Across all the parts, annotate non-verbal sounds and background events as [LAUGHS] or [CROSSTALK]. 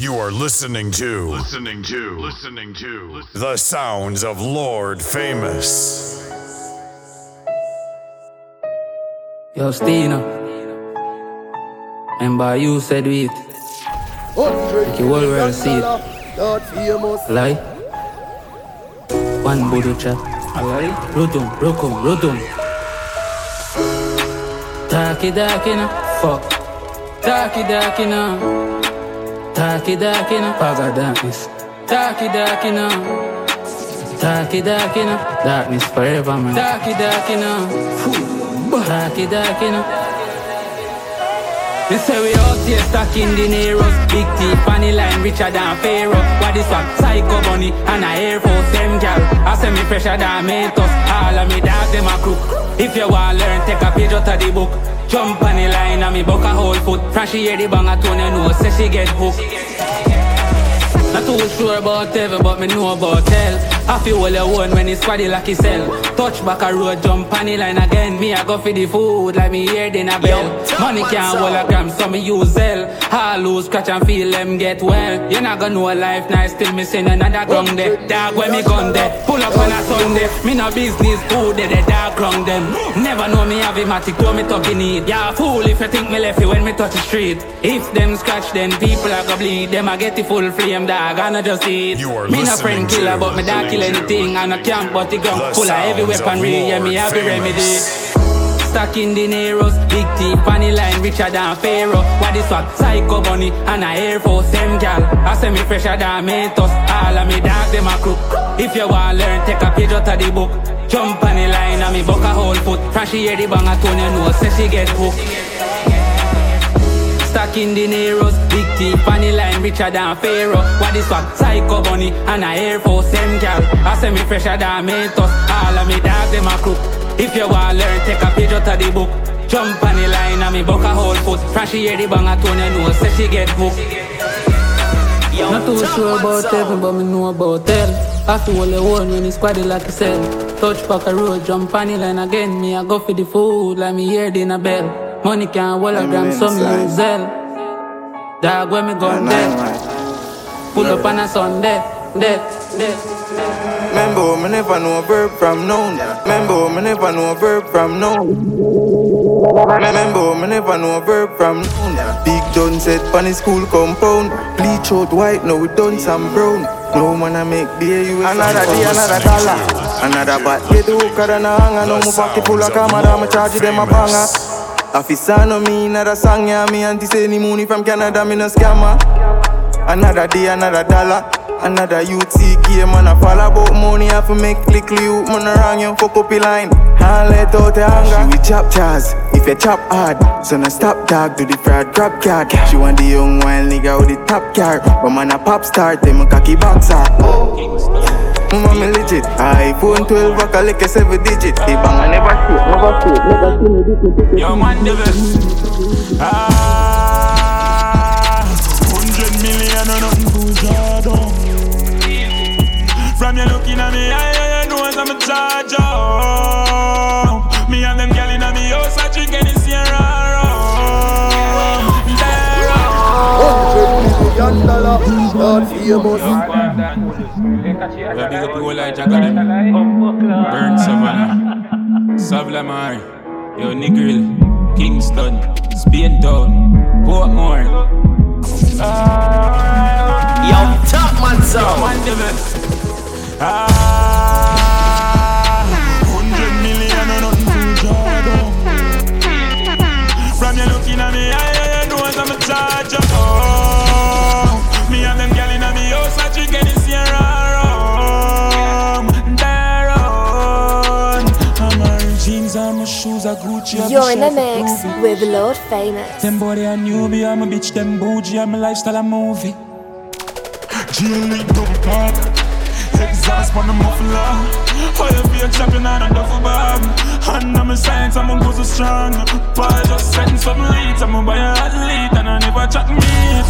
You are listening to listening to listening to the sounds of Lord Famous. Yo, Stina. Remember you said we it. Make you all world see it. Lord famous. Lie. One bodo chat. Alright. Rotom, rokom, rotom. Taki daki na. Fuck. Taki daki na. Taki daki na. Paga darkness. Taki daki na. Taki daki na. Darkness forever man. Taki daki na. Taki daki na. They say we out here stuck in the Neros Big T, funny line, richer than Pharaoh What this one? Psycho bunny and a Air Force Them gal, I say me fresher than Mentos All of me dog, them a crook If you want learn, take a page out of the book Jump on the line and me buck a whole foot From she hear the bang a tone, you know, say she get hooked not too sure about heaven, but me know about hell. I feel all alone when it's squaddy like cell. Touch back a road, jump on the line again. Me, I go for the food like me hear in a bell. Money can't hold a gram, so me use hell. I lose, scratch and feel them get well. You not gonna know life nice, still me send another ground there. Dog when me gun there, pull up on a Sunday. Me no business, who they the dog ground them. Never know me have a matic, throw me talking need. Yeah, fool if you think me left you when me touch the street. If them scratch, then people are gonna bleed. Them I get the full flame, dog, and I just eat. You are me no friend killer, but me don't kill anything. And I can't but the gun full of heavy of weaponry. Yeah, me have the remedy. Stuck in the Neros, big T, funny line, richer than Pharaoh. What this one? Psycho bunny and a Air Force, Same gal. I say me fresher than Mentos. All of me dog, them a crook. If you want learn, take a page out of the book. Jump on the line and me buck a whole foot. From she hear the bang a tone, you know, say she get hooked. Stuck in the Neros, big T, funny line, richer than Pharaoh. What is what this one? Psycho bunny and a Air Force, them gal. I say me fresher than Mentos. All of me dog, them a crook. If you want to learn, take a page out of the book. Jump on the line and me buck a whole foot. From she hear the bang a tone, you know, say she get hooked. Not too sure about heaven, but me know about hell. I feel all alone when it's squaddy like a cell. Touch back a road, jump on the line again. Me, I go for the food, like me hear the a bell. Money can't hold a gram, so me use hell. Dog, when me gun dead. Pull up on a Sunday, dead, dead. Remember, me never know a verb from noun. Remember, me never know a verb from noun. Remember, me never know a verb from noun. Big done set on the school compound. Bleach out white, now we done some brown. No man I make beer, you Another day, another dollar. Another bat, get the hooker than a hanger. Now my pocket full of camera, me charge them a banger. Officer no me, another song, yeah, me auntie say any money from Canada, me no scammer. Another day, another dollar. Another youth see game, man. I fall about money, I have to make click you. Man, I wrong you, fuck up your line. And let out the anger. She will chop chaz, if you chop hard. So no stop dog, do the fraud grab card. She want the young wild nigga with the top car. But man, a pop star, them a cocky boxer. Mama, me legit. iPhone 12, I can like a 7 digit. They bang, I never shoot, never shoot, never see me this, me Yo, man, the best. Ah, hundred million and nothing to draw down. From you looking at me, I, I, I know I'm a charge up. Me and them gal inna me house, I drink any Sierra rum. Million dollar, Lord famous. We big up the whole like Jack of them. Burn Savannah, Savlamar, Yo Negril, Kingston, Spain Town, Portmore. Yo, top man sound. man, the best. Ah, You're in the mix approved. with Lord Famous. Them body a newbie, I'm a bitch, them bougie, I'm a lifestyle a movie. Jail lead double park, exhaust on the muffler. Fire be a champion and a duffel bag. And I'm a science, I'm a go so strong. Paul just setting some leads, I'm a buy a athlete and I never chat meat.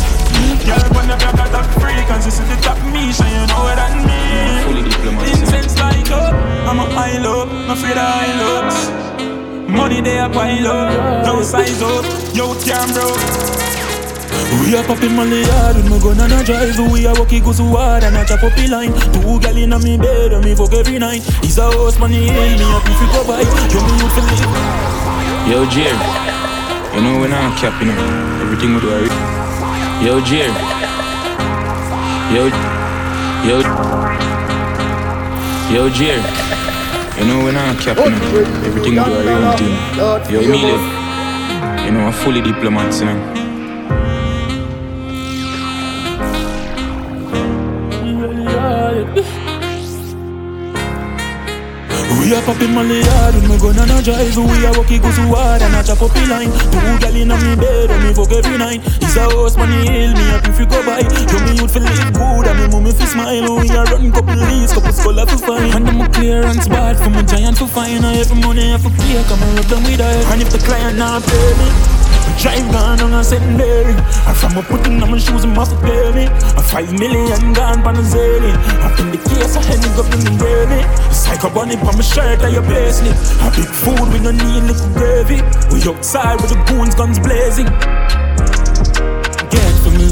Girl, when the back got that freak and she see the top me, so you know what that mean. Incense light up, I'm a high low, no afraid of high looks. Money they a pile up, no size up, yo can bro. We are popping money hard with my gun and a drive. We are walking go so hard and a chop up the line. Two gal in me bed and me fuck every night. He's a house money hill, me happy fi go by. Yo me youth fi live. Yo Jerry, you know when I'm capping you know, everything we do. I Yo Jerry, yo, yo, yo Jerry, you know when I'm capping you know, everything we do. I own thing. Yo Emilio, you know I'm fully diplomat, you know. We are popping money hard with my gun and a drive. We are walking go so hard and a chop up the line. Two gal in me bed and me fuck every night. It's a house money hill, me happy fi go by. Yo me youth fi live good and me mommy fi smile. We are run couple leads, couple scholar fi find. And them a clearance bad for my giant fi find. I every money I fi pay, come and rub them with her. And if the client not pay me. Drive gone on a secondary. And from a putting on my shoes, I'm to pay me. A five million gone pan a zany. Up in the case, I had up in the gravy. Psycho bunny on my shirt, I place it. A big food, we no need little gravy. We outside with the goons, guns blazing.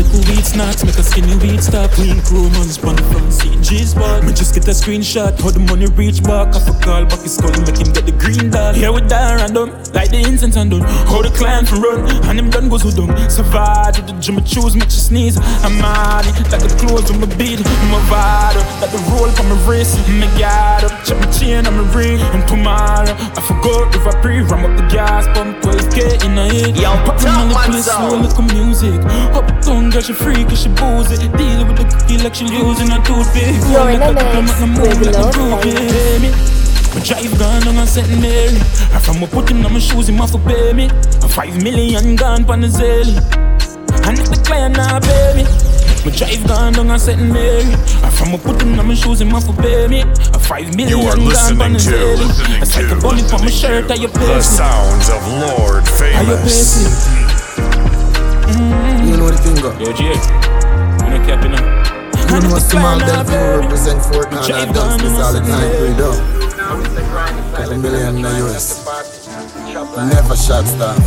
From a little weed snacks, make a skinny weed stop. Clean crew spun the front seat, G spot. Me just get a screenshot, how the money reach back. I for call back his skull, make him get the green dot. Here we die random, like the incense and done. How the client for run, and him done goes who done. Survive to the gym, I choose, make you sneeze. I'm mad, like the clothes on my beat, my vibe, like the roll on my wrist. Me got up, check my chain on my ring. And tomorrow, I forgot if I pre ram up the gas, pump 12k in a hit. Yo, Pop top on the place, slow, look music. Up Uptown girl, she free cause she boozy. Dealing with the cookie like she using a toothpick. You're Like in a a diplomat, mix move with like a Lord groupie. Famous. Me. My drive gone on a setting Mary. And from a put him on my shoes, him off to pay me. A five million gone pan the zelly. And if the client not pay me. My drive gone down and setting Mary. And from a put him on my shoes, him off to pay me. A five million You are gone listening pan the to, zelly. listening It's like a bullet on my shirt, to how you the sounds of Lord How you place. Famous. You know the thing, go. Yo Jerry, you know capping you know. You know small client not Bellevue pay me. represent Fort Ghana Drive and gone dance this all the time, setting we do. Couple million in the US. Never shot staff.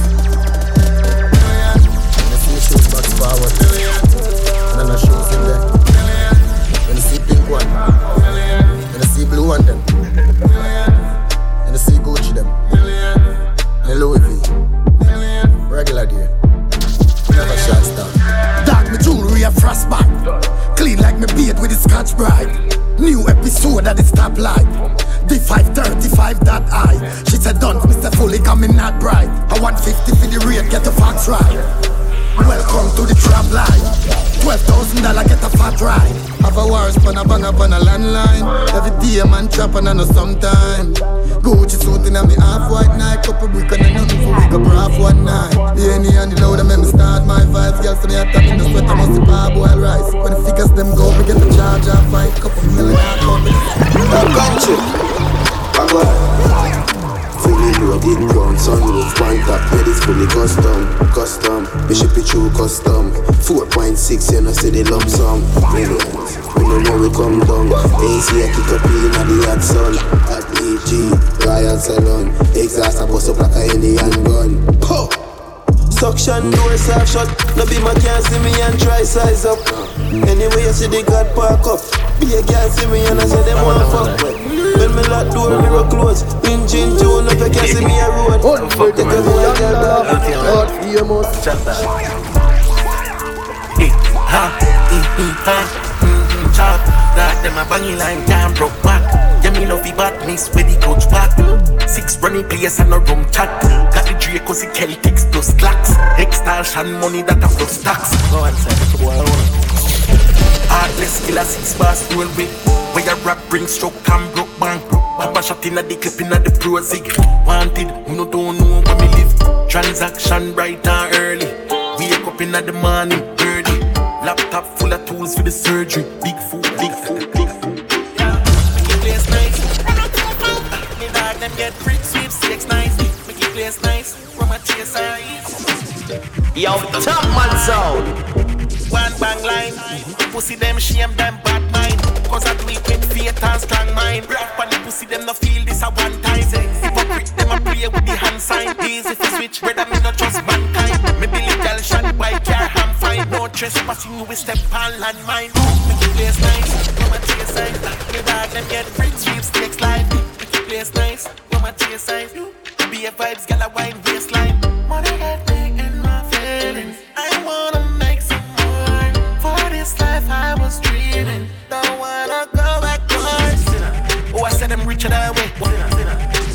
You see shoes back forward. And then the shoes in there. When you see pink one. When you see blue one them. With the scotch bright. New episode at the stoplight. The 535 that high. She said, Don't, Mr. Fully coming not bright. I want 50 for the rate, get the facts right. Welcome to the trap line. $12,000 get a fat ride. Have a wars pan a bang up on a landline. Every day man trap and I know sometime. Gucci suit in a me half white night. Couple brick and nothing for we go brav one night. The any and the loud make me start my vibes. Girls to me a tap in the sweat I must parboil rice. When the figures them go, we get the charge off fight. Couple million account. country. Fully loaded ground, sunroof, one top, bed is fully custom, custom. Me ship it through custom. 4.6, you know, see the lump sum. We know we come down. AC, I kick up in the hot sun. At EG, Royal Salon. Exhaust, I bust up like a Indian gun. Pow! Suction doors half shut. No be my can't see me and try size up. Anyway, you see the God park up. Be a girl see me and I say them wanna fuck. When me lock door, mirror close. Engine tune up, you can see me a road. Take a boy, girl, dog. Lord famous. Ha, mm, mm, ha, mm, mm, chop. That them a banging line can't broke back. Yeah, me love the badness with the coach back. Six running players and a room chat. Got the Draco, the Celtics plus clacks. Extortion money that a plus tax. Go on, say, that's what I want. Heartless killer six bars roll with. Where your rap bring stroke and broke bank. Papa shot in a the clip in a the prosig. Wanted, who no don't know where me live. Transaction bright and early. Wake up in the morning, early. Laptop full of tools for the surgery. Big food, big food, big food. Make it place nice. Me dog them get free sweepstakes nice. Make it place nice. From a chase eyes. Yo, top man sound. One bang line. Pussy them shame them bad mind. Faith and strong mind. Rap on the pussy them no feel this a one time. Hypocrite them a play with the hand sign. Easy to switch, brother me not trust mankind. Me Billy girl shot by car, I'm fine. No trespassing, you will step on landmine. Make the place nice, come my chase sign. Me bag them get free sweepstakes life. Make the place nice, come my chase sign. Be a vibes, gal a wine waistline. Money got me in my feelings. I wanna make some more. For this life I was dreaming. Don't wanna go backwards. I said I'm richer that way.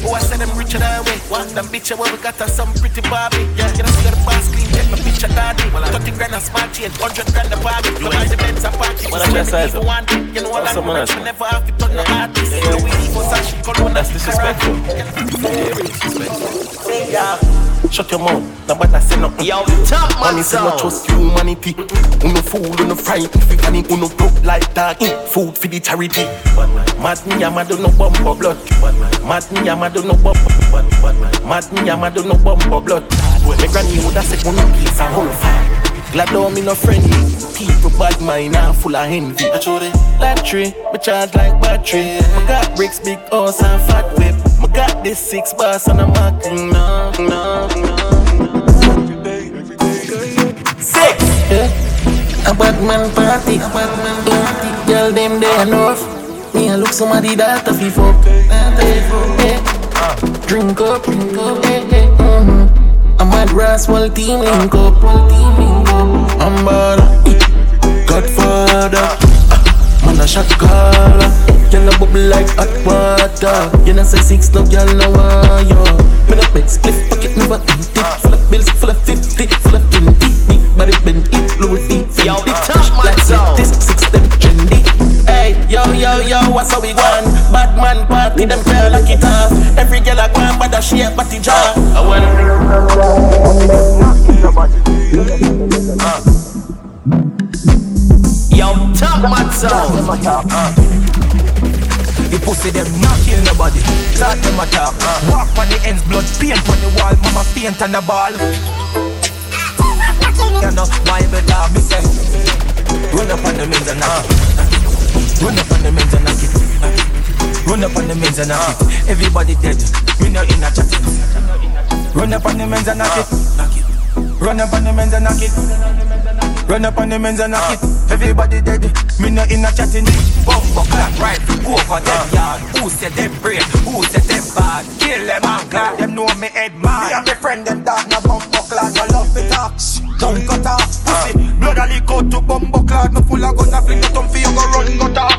Oh, I said them richer than we. Want them bitch, where we got us some pretty Barbie. Yeah, you know, see the boss clean, take my picture daddy. 30 grand a smart chain, 100 grand a bargain. You buy the Benz a party. What that's size? You know what I'm doing? Never have to turn the artist. You know, we for such That's disrespectful. Very disrespectful. Yeah. Shut your mouth, nobody say nothing. Yo, top man Money say no trust humanity. Uno fool, uno frightened, fi funny, uno broke like that. Eh, food for the charity. Mad me, I'm mad no bumper blood. Mad me, I'm mad no bumper. Mad me, I'm mad no bumper blood. Me granny woulda said one piece a whole fire. Glad though me no friendly. People bad mind and full of envy. That tree, me charge like battery. I got bricks, big horse and fat whip. This six bars and I'm marking no, no, no. Six. A bad man party, a bad man party. Girl them there enough. Me I look somebody that a fi fuck. Yeah. Drink up, drink up. Yeah, yeah. Mm-hmm. A mad Roswell team link up, team link up. I'm bad. Godfather. Man a shot caller. Girl a bubble like hot water. You know say six, no girl no want yo. Me no bed split pocket never empty. Full of bills, full of fifty, full of twenty. Big body bend it, Louis V. Yo, the top man sound. This six them trendy. Hey, yo, yo, yo, what's how we going? Bad man party, them girl like it off. Every girl a go and bad a shape, but the jaw. I wanna. Yo, top man sound. The pussy them not kill nobody. Start them attack. Walk on the ends, blood paint on the wall. Mama paint on the ball. You know, Bible talk me say. Run up on the men's and knock. Run up on the men's and knock it. Run up on the men's and knock it. Everybody dead. We not in a chatting. Run up on the men's and knock it. Run up on the men's and knock it. Run up on the men's and knock it. Uh. Everybody dead. Me not in a chatting. Bumbo clap right over them uh. yard. Who said them brave? Who said them bad? Kill them and glad them know me head mad. Me and my friend them dog na bumbo clad. I love it talk. Don't cut off uh. pussy. Blood a leak out to bumbo clad. Me full of gun a fling a thumb for you go run go talk.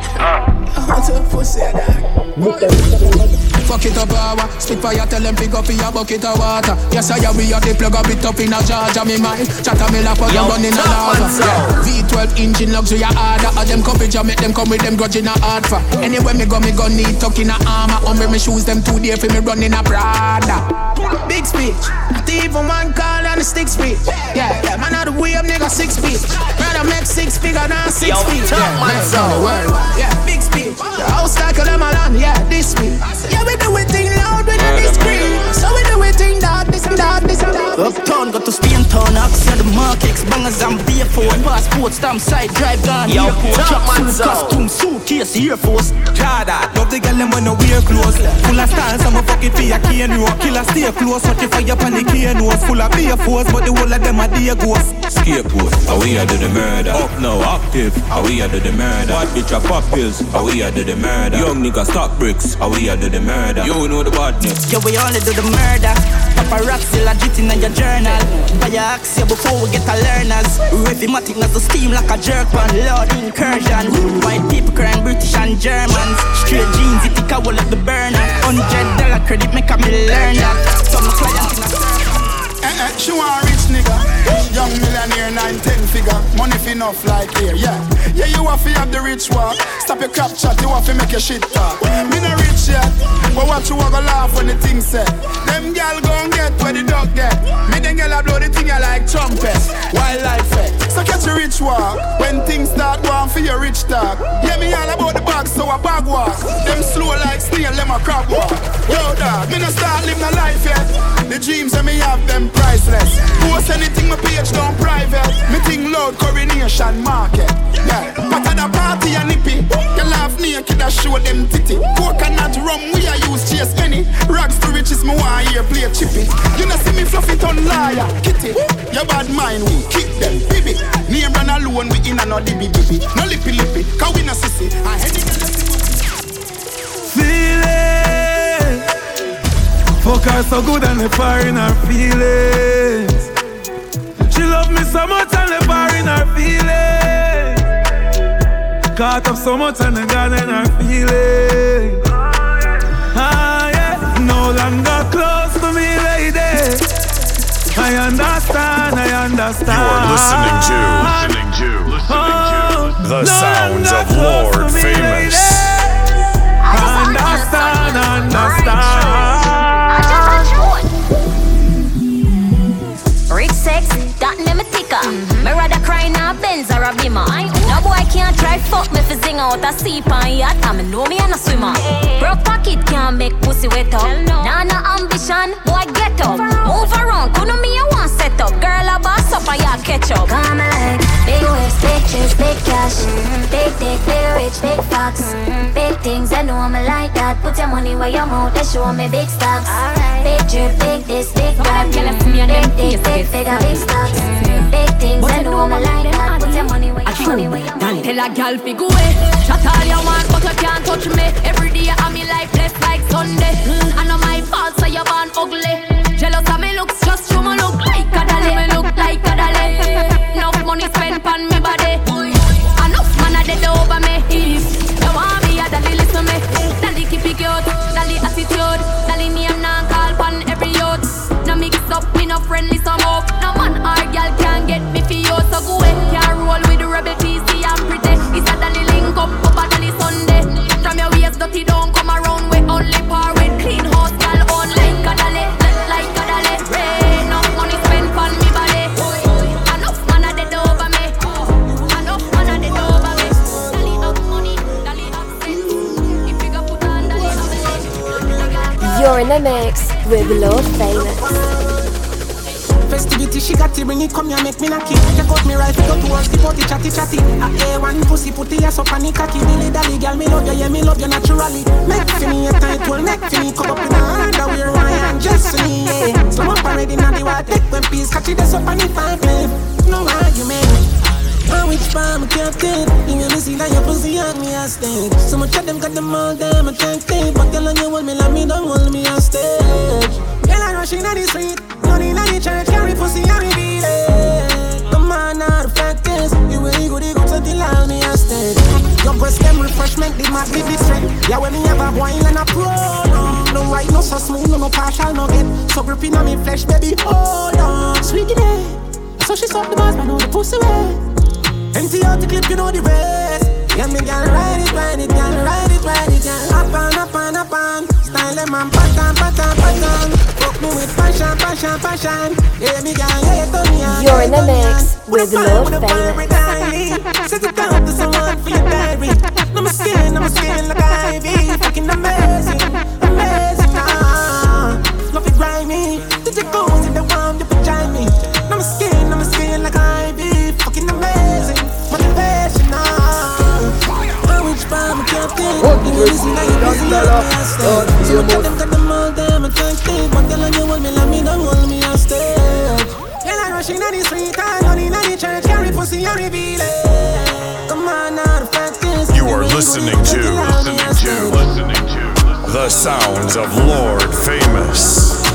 What's up pussy Fuck it up power Spit fire tell them pick up your bucket of water. Yes I am we have the plug up it up in a Georgia me mind. Chatter me like a Yo, gun in a lava. yeah. V12 engine luxury harder. All them coverage I make them come with them grudge in a hard for Anywhere me go me go need tuck in a armor. Umbre me shoes them too dear for me run in a Prada. Big speech. Not even one call on the stick speech. Yeah, yeah man out the way up nigga six feet. Rather make six figure than six Yo, feet. top yeah, man man, sound. the world. Yeah, big speech. The house like a them alone Yeah, this me Yeah, we do it thing loud with the screen So we do it thing that this and that this and that Uptown, got to Spain town, Oxia the markets, bangers and beer phone, passport, stamp side, drive down, Yo, airport, top man suit, costume, suitcase, Air Force. Jada, love the girl them when no wear clothes Full of style, some fuck it for your cane road Killer stay close, watch it fire pan the cane nose Full of beer force, but the whole of them are dear ghosts Scapegoat, how we are do the murder. Up now, active, how we are do the murder. Bad bitch a pop pills, how we are do the murder. Young nigga stock bricks, how we are do the murder. You know the badness. Yeah, we only do the murder. Paparazzi legit in your journal. Buy your axia before we get our learners. Revmatic as a steam like a jerk one. Lord incursion. White people crying British and Germans. Straight jeans, it take a wall of the burner. Hundred dollar credit make a me learn that. Some clients in a Eh, eh, she want rich nigga. Young millionaire, nine, ten figure. Money fi enough like here, yeah. Yeah, you have to have the rich walk. Stop your crap chat, you have to make your shit talk. Me no rich yet, but watch you walk a laugh when the thing set. Them gal gon' get where the dog get. Me then gal a blow the thing I like trumpet. Wildlife fet. Eh. So catch your rich walk. When things start going for your rich talk. Yeah, me all about the bag, so a bag walk. Them slow like snail, them a crab walk. Yo, dog, me no start live no life yet. The dreams that me have, them priceless. Post anything, my page down private. Me think loud coronation market. Yeah, but at the party and nippy. You laugh naked a show them titty. Coconut rum, we a use chase any. Rags to riches, me want hear play chippy. You know see me fluffy on liar, kitty. Your bad mind, we kick them, baby. Name run alone, we in a no dibby dibby. No lippy lippy, cause we no sissy. I head Feeling Fuck her so good and the fire in her feelings. She love me so much and the fire in her feelings. Caught up so much and the God in her feelings. Ah yeah, no longer close to me lady. I understand, I understand. You are listening to, listening to, listening to the sounds of Lord Famous. Understand, understand. A ticker. Me rather cry in a Benz or a Beamer. No boy can't try fuck me for sing out a seep on yacht. I me know me and a swimmer. Broke pocket can't make pussy wet up. Nah, no ambition, boy get up. Move around, couldn't me a one set up. Girl a boss up and ya catch up. Come like big waves, big chicks, big cash, mm-hmm. big dick, big rich, big fox, mm-hmm. big things. I know me like that. Put your money where your mouth, they show me big stocks. Big drip, big this, big that. Big dick, big figure, big stocks. Mm-hmm. Big things. I know me like that. Put your money where your money where your money. Tell a gal fi go away. Chat all you want, but you can't touch me. Every day I'm me life blessed like Sunday. Mm, I know my fault, so you're born ugly. Jealous of me looks, just show me look like a dolly. Like a dolly. Enough money spent on me body. Enough man a dead over me. If you want me, a dolly listen me. Dolly keep it cute, dolly attitude, dolly name now call pon every youth. No mix up, me no friendly some up. With Lord Famous. Festivity, she got to bring it, come here, make me knock it. Take out me go towards the party, chatty chatty. Pussy, put the ass up on the cocky. Me love you, yeah, me love you naturally. Make for me a tight make for me up in underwear, just me, yeah. Up already, now the water, take one piece, catch it, that's up on the five, No argument. I which I can't take? You make me see that your pussy on me a stage So much of them got them all damn attractive But girl on you hold me like me don't hold me on stage. Girl I rushing on the street. Running on the church Carry pussy and reveal it. Come on now the fact is You really good, you good until all me on stage. Your breast them refreshment The mad give it strength Yeah when me have a wine and a pro No, no white, no so smooth No, no partial, no get So gripping on me flesh Baby hold on. Sweet it So she suck the bars, but know the pussy way Empty out the clip, you know the rest. Yeah, me gal ride it, ride it, gal ride it, ride it, gal. Up on, up on, up on. Style them and pattern, pattern, pattern. Fuck me with passion, passion, passion. Yeah, me gal, yeah, you turn me on. You're in the mix with Lord Famous. Set it down to someone for your diary. No, my skin, I'm skin like ivy. Fucking amazing, amazing, ah. Love it grimy. You. But I I are listening to, listening to, listening to the sounds of Lord Famous.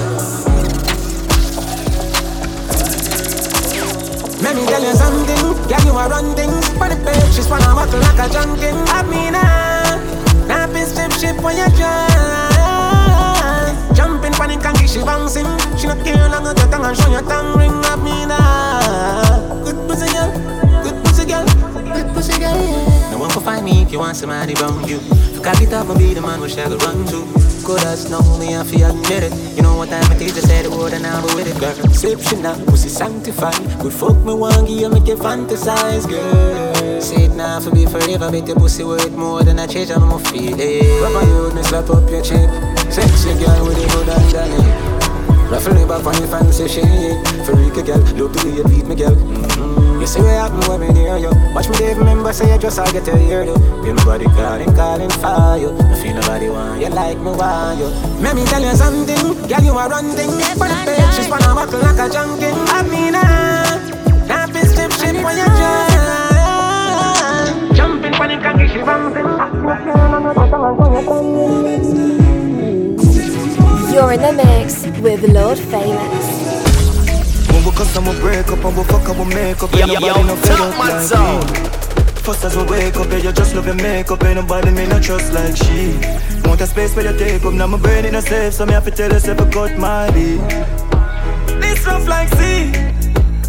Let me tell you something, girl, you are run things For the page, she's wanna buckle like a junkin I mean, step ship when you try Jumping panic and she bouncing. She not care long as your tongue and show your tongue ring I mean, ah, good pussy girl, good pussy girl, good pussy girl, yeah No one can find me if you want somebody around you. Forgot it up and be the man I could run to Good as know me, I feel admit it. You know what time is, just say the word and I'll be with it, girl Exceptional, pussy sanctified. Good fuck me one, give you make you fantasize, girl. Say it now for be forever, bet your pussy worth more than I change, I'ma feel it Rubber you, me slap up your cheek Sexy girl with the good underneath Ruffle it back on your fancy shit. Freaky girl, love to be a beat me girl. Mm-hmm. You see what happen when me near you. Watch me, Dave, remember, say you just I get to hear you. Feel nobody calling, calling for you. I feel nobody want you like me want you. Let me tell you something, girl, you are running. For the page, she's wanna buckle like a junkie. I mean, ah, happy step ship when you jump. Jumping when you can get you You're in the mix with Lord Famous. When we cuss and we break up and we fuck and we make up. Ain't nobody no fed up like me? First as we wake up, yeah, you just love your makeup. Ain't nobody me no trust like she. Want a space where you take up Now my brain in a safe So me have to tell yourself I got my lead. This rough like sea.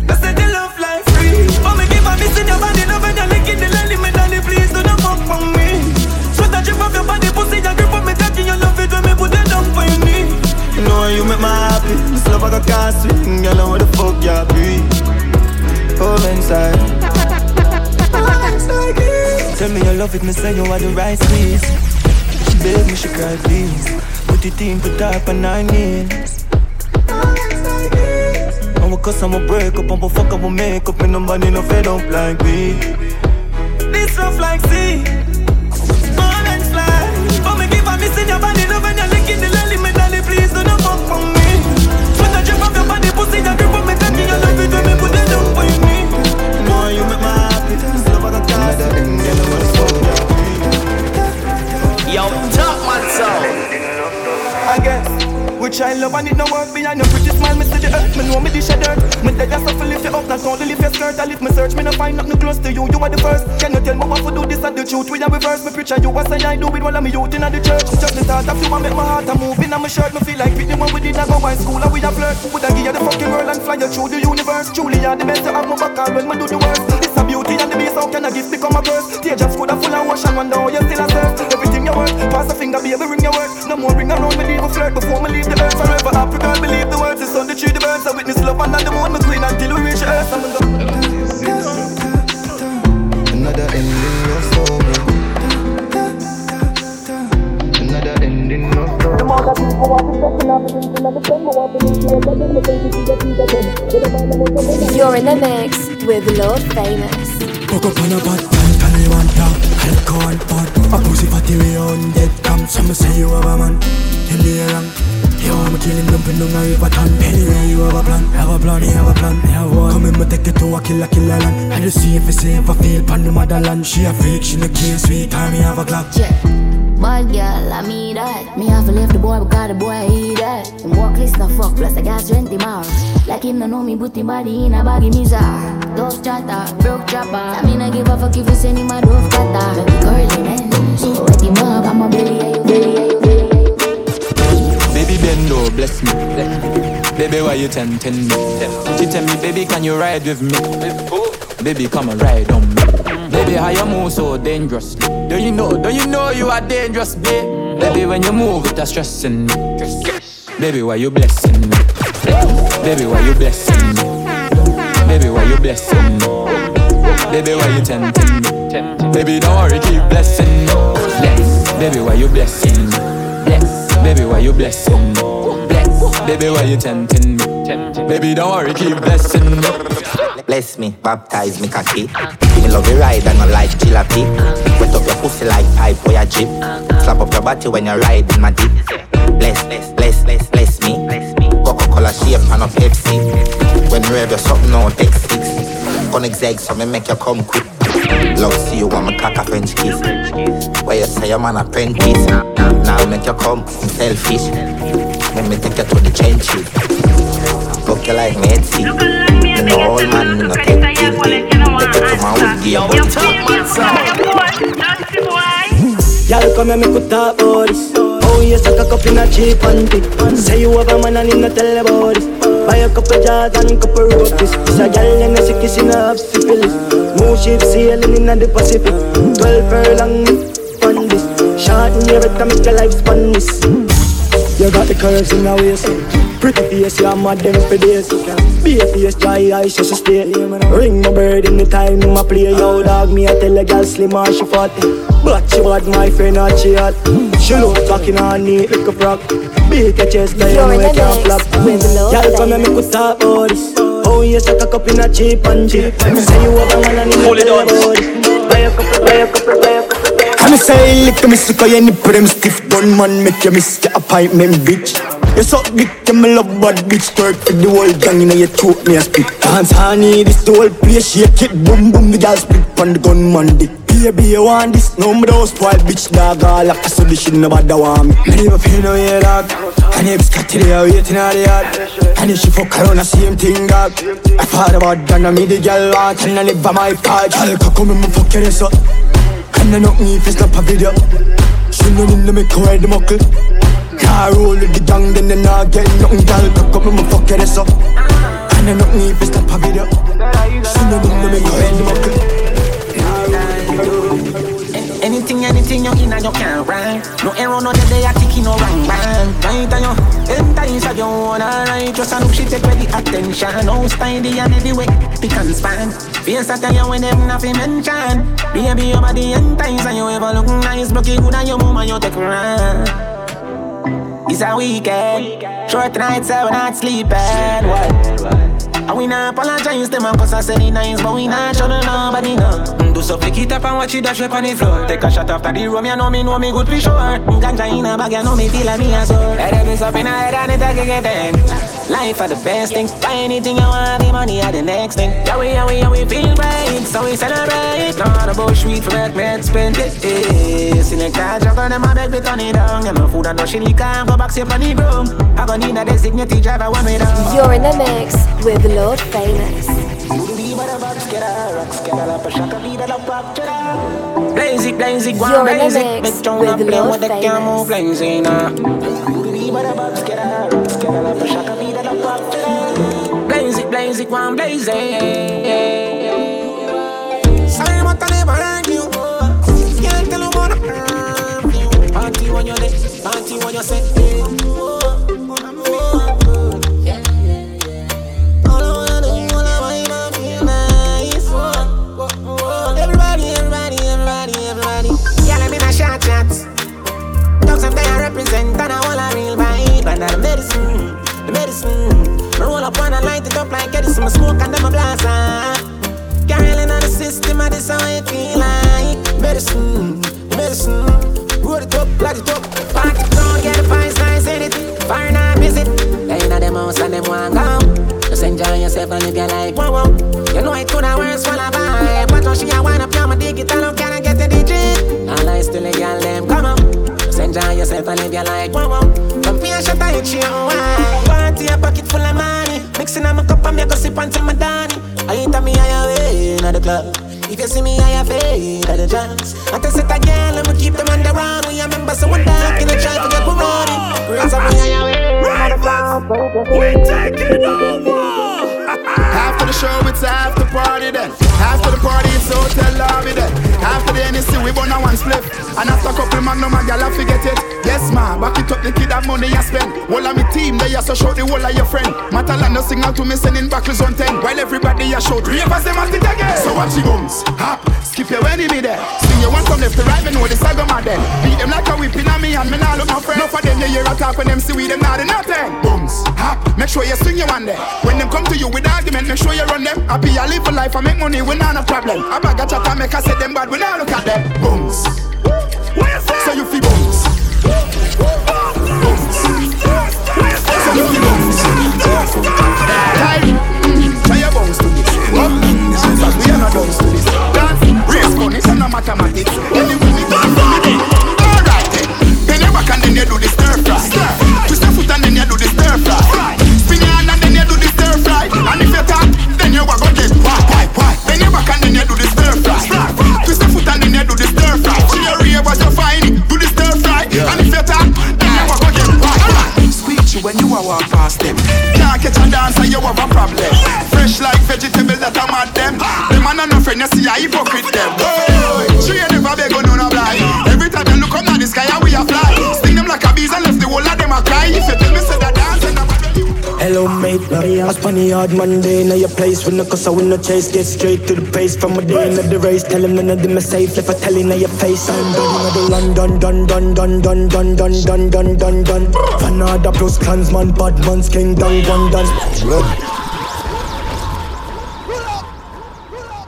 I said you love like free. But me give a miss in your body Now when you're licking the lily Me daddy please do not fuck for me. Sweat a drip off your body Pussy you You make me happy. This love I got can't swing Girl, know what the fuck you be. Come inside. Tell me you love it, me say you are the right squeeze. She beg me, she cry please. Put it in, put up on nine knees. And we cuss and we break up, I'ma fuck and we make up. And nobody no fed up like me This rough like sea. Born and fly But me give a miss in your body Love when you're licking the Pussy you grip I love, I need no work behind your pretty smile. Me see the earth, me know me dish a dirt. Me dead as stuff lift you up, not only lift your skirt. I lift me search, me no find nothing close to you. You are the first. Can you tell me what to do? This and the truth. We are reverse. Me picture you as I do it while I'm youth in the church. Just the thought of you, I make my heart a move in my shirt. Me feel like Whitney when we did not go high school and we a flirt. Would I give you the fucking world and fly you through the universe? Truly, you're the best to have my back when me do the worst. This a beauty and the beast. How can a gift become a curse? Teardrops could have full of ocean, wonder how you still a surf. Everything you work, pass a finger, baby, ring your work. No more ring around me, leave a flirt before me leave the earth forever. Happy girl, believe the words. It's on the tree, the birds. I witness love and the moon, my queen until we reach the earth. I'm Another of You're in the mix with Lord Famous. Fuck up on a bad man, can you want? Alcohol pot, a pussy fatty way on dead cam Some say you have a man, you're wrong. You want me killing them in the river town Anyway, you have a plan, have a plan, you have a plan, you have one. Come in, take you to a killer, killer land. I just see if it's safe, I feel pan the motherland. She a freak, she no care, sweet time, me have a clock Bad girl, I mean that. Me have to leave the boy because the boy eat that. Him walk list no fuck plus I got 20 miles. Like him no know me, put him body in a baggy mizar. Dove chatter, broke chopper. I mean I give a fuck if you send him a dove cutter. Baby girl, man, so wet him up. I'm a belly, yeah, you belly, yeah, you belly. Baby bendo, bless me. Baby, why you tempting me? She tell me, baby, can you ride with me? Baby, come and ride on me. Baby, how you move so dangerously? Do you know, do you know you are dangerous, babe? Baby, when you move, it's stressing me. Baby, why you blessing me? Baby, why you blessing me? Baby, why you blessing me? Baby, why you tempting me? Baby, don't worry, keep blessing me. Bless. Baby, why you blessing me? Bless. Baby, why you blessing me? Bless. Baby, why you tempting me? Baby, don't worry, keep blessing me. Bless me, baptize me cocky. Me love you ride and I like jalopy. Wet up your pussy like pipe for your jeep. Slap up your body when you ride in my deep. Bless, bless, bless, bless, bless me. Coca-Cola shape and a Pepsi. When you have your something now, take six. Gonna exeg so me make you come quick. Love see you want me cock a French kiss. Where you say I'm an apprentice. Now make you come, I'm selfish. Let me take you to the trenches. Fuck you like me, see. You know all man, you know take it. Take you to my house, dear. Y'all come and make we talk about this. Oh, you suck a cup in a cheap panty. Say you have a man and him not tell about this. Buy a couple jars and couple rotis. This a gal and a sick in a have syphilis. Move ship sailing in the Pacific. Twelve furlong on this. Short in your better make your life span this. You got the curves in your waist. Pretty face, you're mad them for days. Be a face, dry eyes, just a stay. Ring my bird in the time, my play. Yo, dog, me, I tell a girl slim or she fat. But she bad, my friend, not she hot. She look talking on neat like a frog. Beat your chest, I You're know in you the can't mix flap. with Lord Y'all come and Famous. make we talk about this. Oh yes, I cock up in a cheap and cheap. Me say you have a man and you tell about it. Buy a couple, buy a couple, buy a couple. And me say lick me sick of you nip them stiff Gun man make you miss the appointment bitch you suck dick, you me love bad bitch Twerk for the whole gang inna your throat, me a spit. Dance honey, this the whole place shake it Boom boom, the girl split pon the gunman dick Baby, you want this? No, me don't spoil bitch dog All like so this shit nobody want me. Me never pay no yeah dog And if Scotty there waiting at the yard And if she fuck around the same thing dog. I thought about done me the girl want And I live by my part. Girl, come come me fuck your ass up. And I know me if it's not a video. She know me no make her the muckle Car roll with the gang, then they not get nothing, girl. Cock up, I'ma fuck your ass up. And I nothing if it's stop a video. Know me, no make her head muckle. Anything, anything you in and you can't rhyme No error, no dead, they are ticking no wrong bang Right on you, inside your own alright Just a look, she take ready attention. No style, and everywhere, pick and span. Face tell you when them nothing mention Baby, your body entice and you ever look nice it good and your mama, you take run it's a weekend. Short nights, we're not sleeping. What? And we not apologize them cause I said it nice But we not show nobody no Do so flick it up and watch it dash up on the floor Take a shot after the room, you know me, know me good for sure Ganja in a bag, you know me feel like me a soul Head up, up in a head and it a get in Life are the best thing. Buy anything you want, the money are the next thing. Yeah, we, yeah, we, yeah, we feel right, so we celebrate. Not about sweet for make me spend it. Eh. Select a jug on them, I beg me turn it down. Yeah, my food and no chili can go back on the room. I gon' need a designated driver when we down. You're in the mix with Lord Famous. Blazy, blazy, go on, blazy. Bitch, don't up play with the camel, blazy, nah. Blazy, blaze, it one blaze. Sorry, but I never heard you. Can't tell you what I heard you. Party when you're there, party when you're set. Dogs and they are represent and I want a real vibe and a medicine, the medicine. And light it up like Edison. Me smoke and then me blast ah. Girl in the system, and this how it feel like medicine, medicine. Roll it up, light it up. Party down, get the fire nice in it. Fire not visit. They in them house and them want go. Just enjoy yourself and live your life. Whoa, whoa. You know it could have worse while I vibe. But now she a wind up, you my dig it, I don't care, get the digit. All I still a girl, them come on. Just enjoy yourself and live your life. Whoa, whoa. Come here, shut up, you chill. Party a pocket full of money. Mixing up my cup and me go sip until my done. I ain't me higher way in the club. If you see me, I have faith at the chance. I tell set again, let me keep them on the run. We are members, so one dark in the try to get running. Raise up me higher way club. [LAUGHS] We taking over. After the show, it's after party then. After the party, it's hotel lobby then. After the NSC, we burn a one split. And after a couple magnum, a gal I forget it. Yes, ma, back it up, the kid have money you spend. All of me team, they also show the whole of your friend. No signal to me sending back on 10. While everybody three of us, them at it again. So watch you bums, hop, skip your enemy there. Sing you one from left to right, me know the of my then. Beat them like a whipping on me and me now look my friend. No for them, you hear a talk when them see we them not in nothing. Bums, hop, make sure you swing your one there. When them come to you with argument, make sure you run them. Happy I live a life, I make money, we not a problem. I bag a chat and make I say them bad, we not look at them. Bums. So you feel bums. Bums. So you feel bums. Kyrie, try your bones to this. Up, but we are not bones to this. Dance, race money, it's not mathematics. Anyway, when you are walk past them. Can't catch a dance and you have a problem. Fresh like vegetable that I'm at them. Them man are no friend, you see I hypocrite them. Oh, hello mate. I spun the hard Monday, now your place when the cause I win no chase. Get straight to the pace from a day into the race. Tell him none of them are safe. If I tell him now your face, I'm done. out the London, done, done, done, done, done, done, done, done, done, dun. Vanada plus clansman, bad man's king, Done, done, done.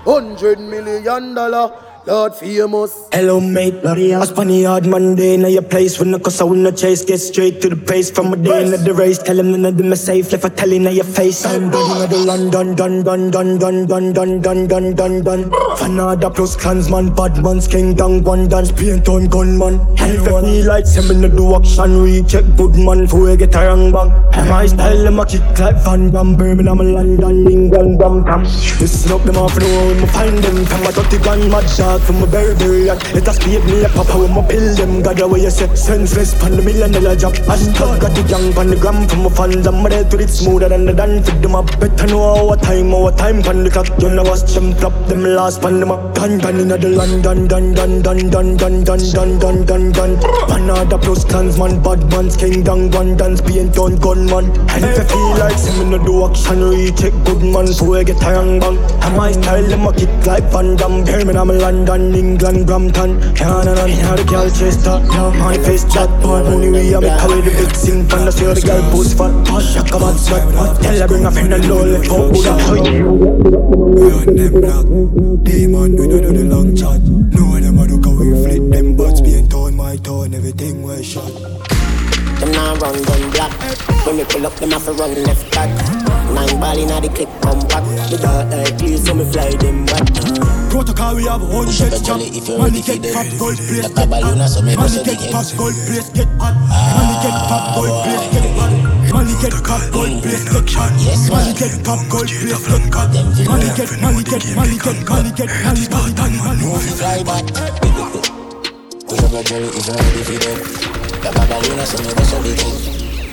Hundred million dollar. Lord famous. Hello, mate. I spun the hard Monday. Now your place when the cause I win the chase. Get straight to the pace from a day into the race. Tell him none of them are safe. Left a telling now your face. I'm done with the London, done, done, done, done, done, done, done, done, done, done. Fanada plus clansman, bad man's king, down one dance, paint on gunman. If me like him in the do action, recheck good man for we get a wrong bang. My style, them a kick like Van Damme, Birmingham, London, England, bam, bam. Listen up, them off the road, me find them. From a dirty gun, mad shot from a berry and Let us speed me a papa when my pill them God away you say senseless pan the million dollar job Hashtag got the young pan the gram from my fans I'm to it smoother than the dance Fit them up better know our time our time pan the clock You know watch them flop them last pan them up Dun dun in the London dun dun dun dun dun dun dun dun dun dun Panada plus clansman bad man's king down one dance paint on gunman And if you feel like some in the do action recheck good man so we get a young bang And my style them a kick like Van Damme Birmingham London England, Brampton. Canada, the girl chase top yeah, My face chat, boy, money we a make away the big sing Fan the see the girl post fat. Hush, shaka bad sweat Tell her bring a friend and low left out Buddha We on them block. Demon, we don't do the long chat. No them a look how we flip them butts Being tone, my tone, everything we shot. Them now run, run black. When we pull up, them have to run left back. Nine ball inna the clip, come back. The dark eye clear, so me fly them back Protocol we have hundred chop Money get pop, eh, eh, eh, gold place get hot. Money ah, get pop, gold place get hot. Money get pop, gold place get hot. Money get pop, gold place get hot. Money get pop, gold place get hot. Money get, money get, money get, money get, money, money, money, money Move fly back. Push up a jelly you're ready for them The babalina so me bust a big thing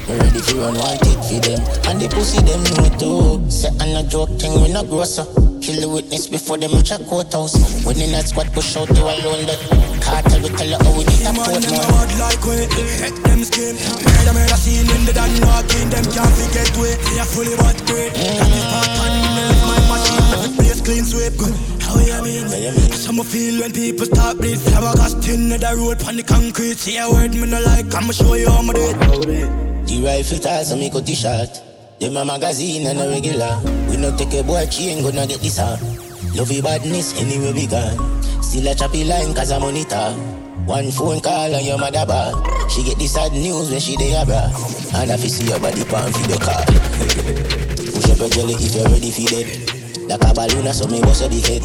me ready for tick for them. And the pussy them know too Say I'm joke thing, we no grocer Kill the witness before them reach a courthouse. When in that squad push out you alone that Cartel we tell you how we did a them Portmore hard like we Head them skin. Murder, murder scene in the Dan knocking Them can't forget we. They are fully what great Got me part on in the left my machine Make the place clean sweep. Good. How you mean? Some feel when people start bleed. Flabbergast in the road Pon the concrete. Say a word me no like I'ma show you how me do it. The rifle toss me cut the shot. Them a magazine and a regular We no take a boy chain gonna get this hard. Love your badness anywhere we gone. Still a choppy line cause I'm on it all. One phone call and your mother bad She get the sad news when she dey abroad. And if you see your body pan for the car. Push up your jelly if you're ready for them. Like a balloon so me bust a big head.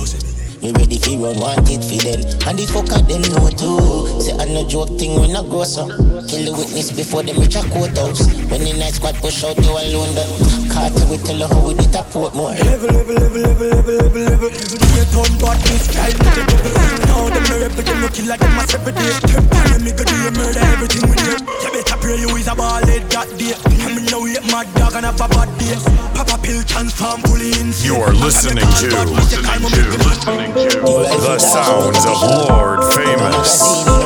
Me ready fi run want it fi them. And the fucker them know too. Say I no joke thing when I grow so Kill the witness before them reach a courthouse. When the night squad push out you alone the Carter we tell her how we did a Portmore Level, level, level, level, level, level, level. Be a ton bad this guy with the devil Now them no rebel, them no kill like them a separate day. Them pan me go do you murder everything we do. You better pray you is a ball head that day. And me know you mad dog and have a bad day. Papa pill transform fully insane You are listening to, listening to the sounds of Lord Famous.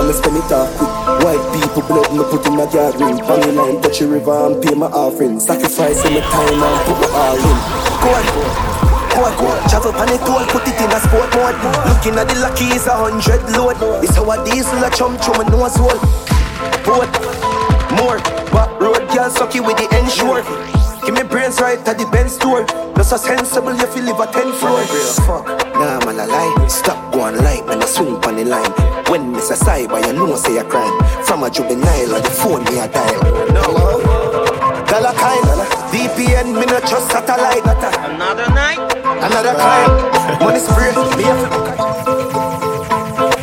Fast me spend it all quick White people blood me put in a gathering Banging line touch the river and pay my offering. Sacrificing my time and put my all in. Go on, go on, go on Travel pan it all, put it in a sport mode. Looking at the lucky is a hundred load. It's how a diesel a chum chum a nose hole Boat, more. Back road girl sucky with the ensure Give me brains right at the Benz store Just a sensible you feel live a ten floor. Fuck, nah man I lie. Stop going light man I swing on the line. When Mr. Cyber you know say a crime. From a juvenile or the phone me a dial. No. Dollar kind. VPN me no trust satellite. Another night? Another crime. Money spray Me a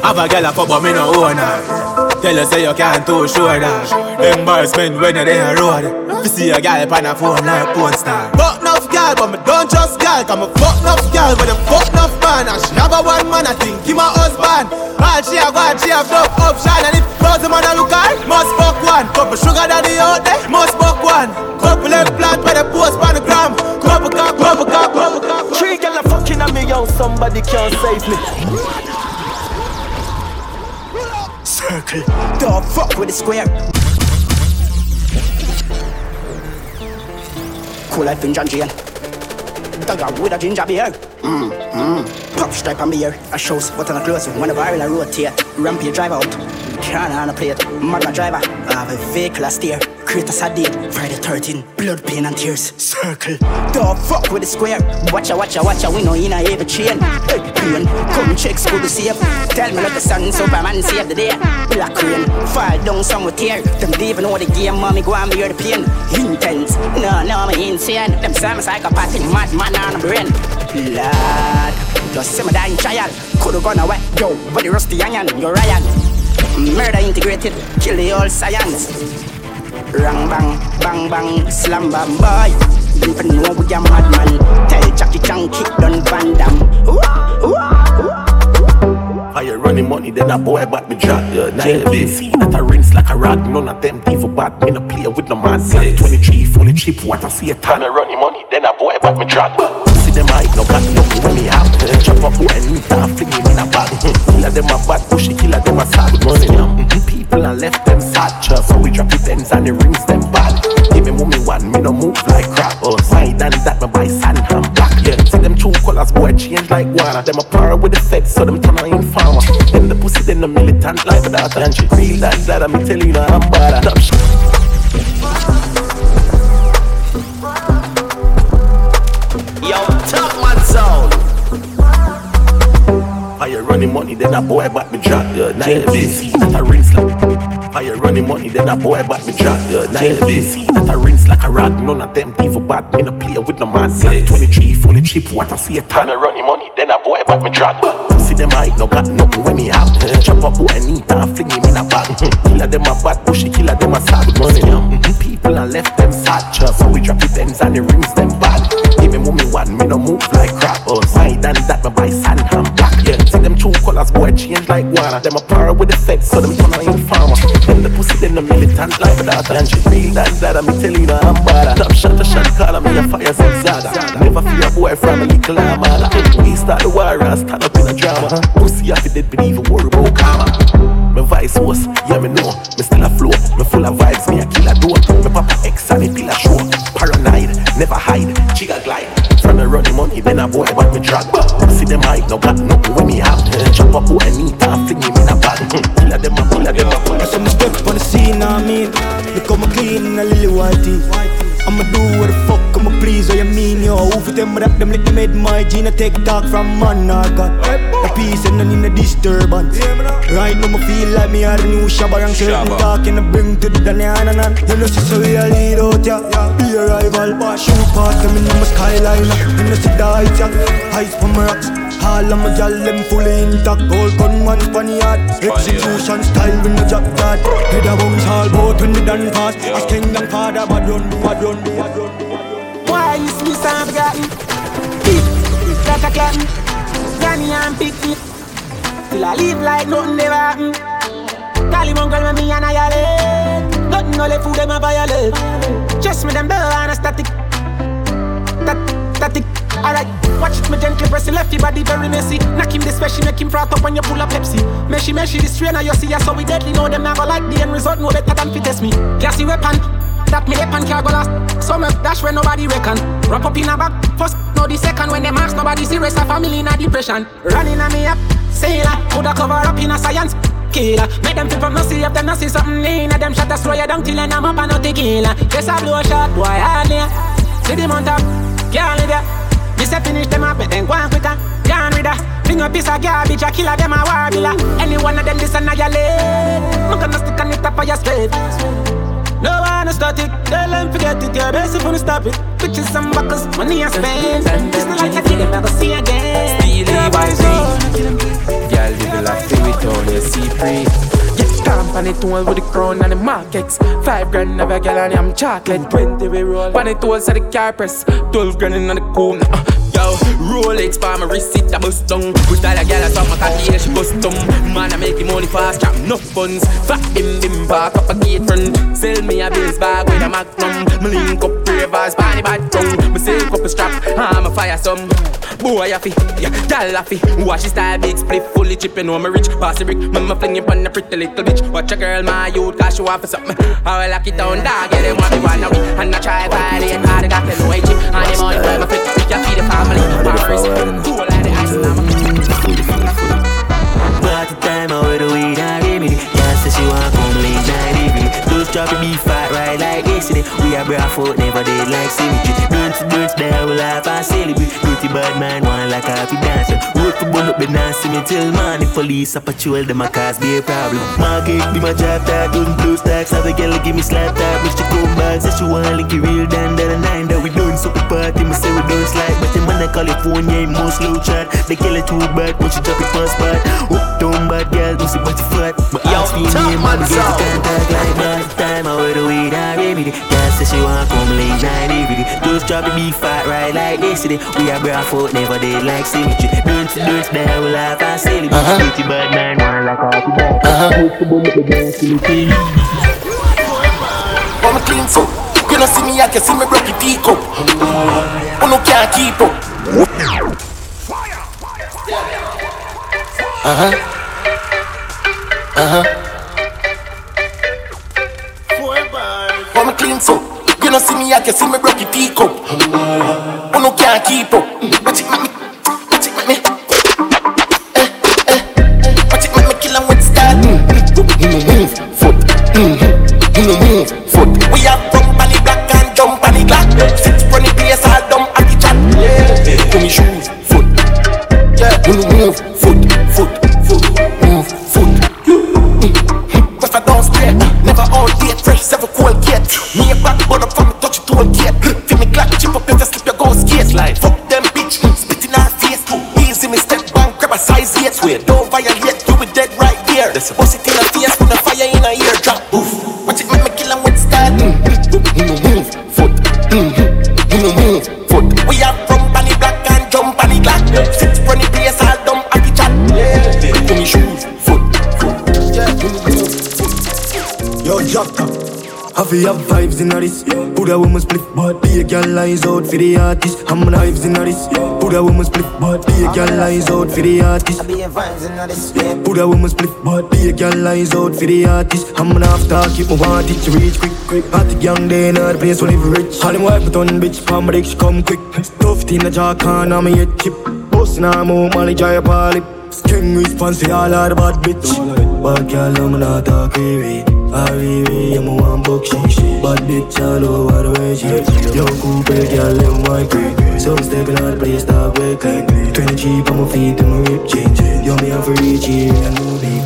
Have a girl a fuck but me no own her Tell her say you can't too sure that. Embarrassment when you're there road. You see a girl on a phone like porn star. Fuck enough girl but me don't trust girl. Cause me fuck enough girl but them fuck enough man. And she have a one man I think he my husband. All she have one she have enough option And if thousand man a look her. Must fuck one. Couple sugar daddy out there must fuck one. Couple implant by the post on the gram. Couple cock, couple cock, couple cock Three girl a fucking on me yo Somebody can't save me Circle, dog, fuck with the square. Cool life in John Jane. Dog with a ginger beer. Mmm, mmm. Pop stripe on beer. A shows, but on a close. One of our rotate. Rampy drive out. Can on a plate. Magna driver. I have a vehicle a steer. Create a date, Friday 13, blood, pain and tears, circle. Don't fuck with the square. Watcha, watcha, watcha, we know in a heavy chain. Pain, come check school to safe. Tell me let the sun, Superman save the day. Black rain, fall down somewhere tear. Them don't even know the game, mommy, go and bear the pain. Intense, no, no, me insane. Them some psychopathic madman on the brain. Lord, just see me dying child. Could've gone away, yo, but the rusty onion, you're Ryan. Murder integrated, kill the whole science. Rang bang, bang bang, slam bam boy. Even know we a madman. Tell Jackie Chan kick down Van Damme. Ooh, ooh, ooh. Fire running money, then a boy back me drop. Yeah, now you be see that I rinse like a rag. None of them people bad. Me no play with no man. Say 23 fully cheap. What I see a ton of running money, then a boy back me drop. See them I no got nothing when me have. Chop up and meet and fling him in a bag. Killer them a bad pushy, killer them a sad. People and left them sad. So we drop it ends and the rings them bad. Give me mommy one, me no move like crap. Side and that me buy sand and black. Yeah, see them two colors boy change like water. Them a par with the feds, so them turn on informer. Them the pussy, then the militant like my daughter. And she real that that I'm telling you I'm bad. Fire running money, then a boy back me drop. You be see that I rinse like. Fire running money, then a boy back me drop. You be see that I rinse like a rag. None of them people bad. Me no play with no man. Say 23 fully cheap. What I see a ton of running money, then a boy back me drop. See them I no got nothing when me have. Chop up boy and eat and fling him in a bag. Killer them a bad pushy, killer them a sad money. Mhm, People and left them sad. So we drop it ends and the rings them bad. Give me mommy one, me no move like colors boy change like water. Them a par with the feds, so them turn on informer. Them the pussy, them the militant like my daughter. And she real that that I'm telling you I'm bad. Top shot to shot, call me a fire zigzag. Never fear a boy from a little armada. We start the war and stand up in a drama. Pussy off it dead, believe a worry about karma. My vice was, yeah me know, me still a flow, me full of vibes, me a killer door. Me papa X and me pill a show. Paranoid, never hide, jigger glide. From the running money, then a boy want me drag. See them hide, no got nothing when me have. Chop up boy and eat and fling him in a bag. Killer them a killer them a I saw me step on the scene, I mean. Look how me clean in a lily whitey. I'ma do what the fuck I'ma please, what you mean, yo. Who for them rap them like they made my gene I take talk from man, I got The peace and none in the disturbance. Right now me feel like me are the new Shabba Rank certain Shabba. talk and I bring to the Daniana You know see so we a lead out, yeah. Be a rival, shoot past them in my skyline You know see the heights, yeah. Heights from my rocks all of my gal them fully intact Gold gun one funny Execution style with no job that Head a bounce all boat when they done fast As kingdom father bad run do bad run do bad run do Why you see some forgotten? Beat like a cotton. Granny and pick me. Till I live like nothing never happen. Call him uncle, me and I yell Nothing no left food them a violate. Just me them bell and a static. Alright, watch it, me gently press the lefty body very messy. Knock him this special, make him frat up when you pull up Pepsi. Meshy, meshy, this trainer, you see, ya so we deadly. Know them never like the end result, no better than fit test me. Gassy weapon, that me weapon can't go last. So me dash where nobody reckon. Wrap up in a bag, first, no the second. When them ask, nobody serious, a family in a depression. Running on me up, sailor, coulda cover up in a science. Killer, make them feel from no see if them no see something in them shot a slow down till I'm up and no tequila. Just a blow shot, boy, hardly. See them on top, can't live ya. Me say finish them up, then go on quicker. Gone with her. Bring a piece of garbage, a killer them a war. Any one of them this annihilate. I'm gonna stick on it up for your straight. No one is static, tell them forget it. You're basic when you stop it. Bitches and buckles, money and spend. It's not like I did them ever see again. Steely Yeah, by boys, oh, Girl, live the life feel it on you see free. Get stamp on it all with the crown and the markets. Five grand of a girl and I'm chocolate. Twenty we roll. On it all so the car press. Twelve grand in the corner. Yo, Rolex by my wrist, it a bust down. With all a girl that's on my cocky, yeah, she bust down. Man, I make him money fast, chop enough funds. Fat bim bim park up a gate front. Sell me a bills bag with a magnum. Me link up ravers, body bad tongue. Me silk up a strap, I'm a fire some. Boy, I fi, yeah, gal I fi. Watch his style big split, fully chipping on my rich. Pass the brick, mama fling it on the pretty little bitch. Watch a girl, my youth, cause she want for something. I will lock it down, dog, yeah, they want me one week. And I try violate, hard, I got the low chip. And the money my fit, can feed the family. Paris, cool like the ice, and I'm a Party time out with the weed and give me the say she want come late night ride like yesterday. We are barefoot, never dead like symmetry. Dance, dance, we'll have a celebrate. Dirty bad man, one like a happy dancer. Road to bull be nasty. me till man. The police are patrol, them a cause be a problem. Market, be my job tag, don't blue stacks. Have a girl give me slap that make you come back. Say she want like it real down, down and nine. That we don't so party, me say we don't slide. But the man I call it phone, yeah, most low chat. They kill it too bad, when she drop it first spot. Oh, up, down, bad girl, pussy, but you flat. My ass be me, man, because you can't talk like that. Time I wear the weed I remedy. Girl say she want come late night every day. Just drop the beef fat right like this today. We are breath out, never did like symmetry. Don't you don't down, we laugh and celebrate. Uh-huh. Pretty bad man, one like a happy dog. I'm clean so You know see me, I can see me broke the teacup You no can't keep up Uh-huh Uh-huh like you see me broke it teacup. You have vibes in this? Put a woman split, but be a girl eyes out for the artist. I'm on vibes in this. Put a woman split, but be a girl eyes out for the artist. Be a vibes in this. Put a woman split, but be a girl eyes out for the artist. I'm gonna have keep my want it to reach quick, quick. The young day, not the place where live rich. All them wipe it on bitch, palm dick, she come quick. Stuffed in the jar, can I'm a hit chip. Boss now, move money, try a poly. King response to all the bad bitch. Bad girl, I'm not talk heavy. I I'm a one book shit. Bad bitch, all over the way shit. Yo, cool, girl, them white green. So I'm stepping out the place, stop way clean. 20 cheap on my feet, and my rip change. Yo, me have to reach here, I know deep.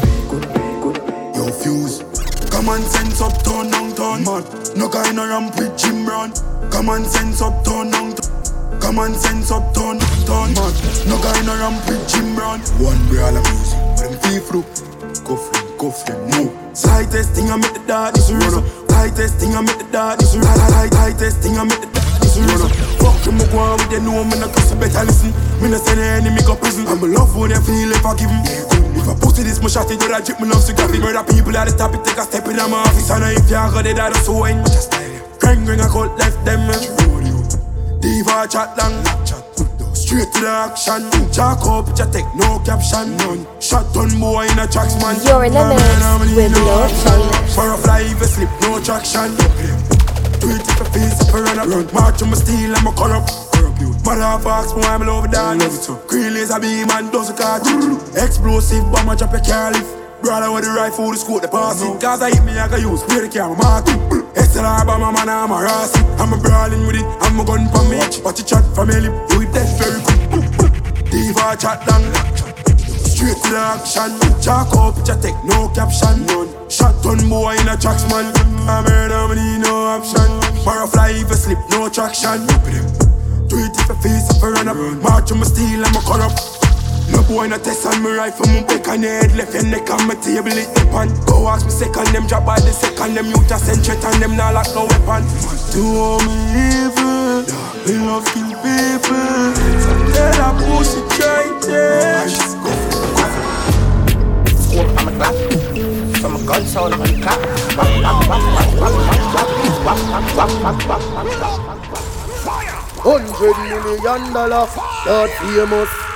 Yo, fuse. Common sense up, turn down, turn mad. No guy no ramp with Jim Brown. Common sense up, turn down, turn. Common sense up, turn, turn mad. No guy no ramp with Jim Brown. One brand of music, but them feel through. Go for them, go for them, move. Tightest thing I make the dad is run up. Tightest thing I make the dad is run up. Tightest thing I make the dad is run up. Fuck them, I go on with them, know me not cause better listen. Me not send the enemy go prison. I'm a love when they feel if I give 'em. If I pussy this, my shot it, I drip, me love to graphic. Murder people at the top, it take a step in my office. And if you got it, I so wine. Just tell you. Ring, I call left them. Diva chat long. Straight to the action. Jack up, picture take no caption. None. Shot on boy in a tracks, man. You're in the Man, mix I'm in with no Lord action. Famous. For a fly, if you slip, no traction. Do it if you face if you run up. Run. March on my steel, I'm a corrupt. Motherfucks, boy, I'm over dance. Green laser beam and dozen cards. Explosive bomb, bomber, drop your car lift. Brother with the rifle, the scope, the pass it. Cause I hit me, I can use spray the camera, mark it. SLR by my man, I'm a rass. I'm a brawling with it, I'm a gun for me. Watch it chat from me lip, do it dead very quick. Diva chat down. Straight to the action. Jack up, picture take no caption. None. Shot on boy in a tracks, man. I'm here, I'm need no option. Firefly, if you slip, no traction. Do it if you face if you run up. March on my steel, I'm a corrupt. No boy no test on me rifle, right me back on your head, left your neck on my table, hit the pan. Go ask me second, them drop by the second, them you just send threat and them not like no weapon. Do all me evil, we love kill people. Tell Then I push it right there. I'm a clap, from a gun sound, I'm a clap. Hundred million dollars, that famous.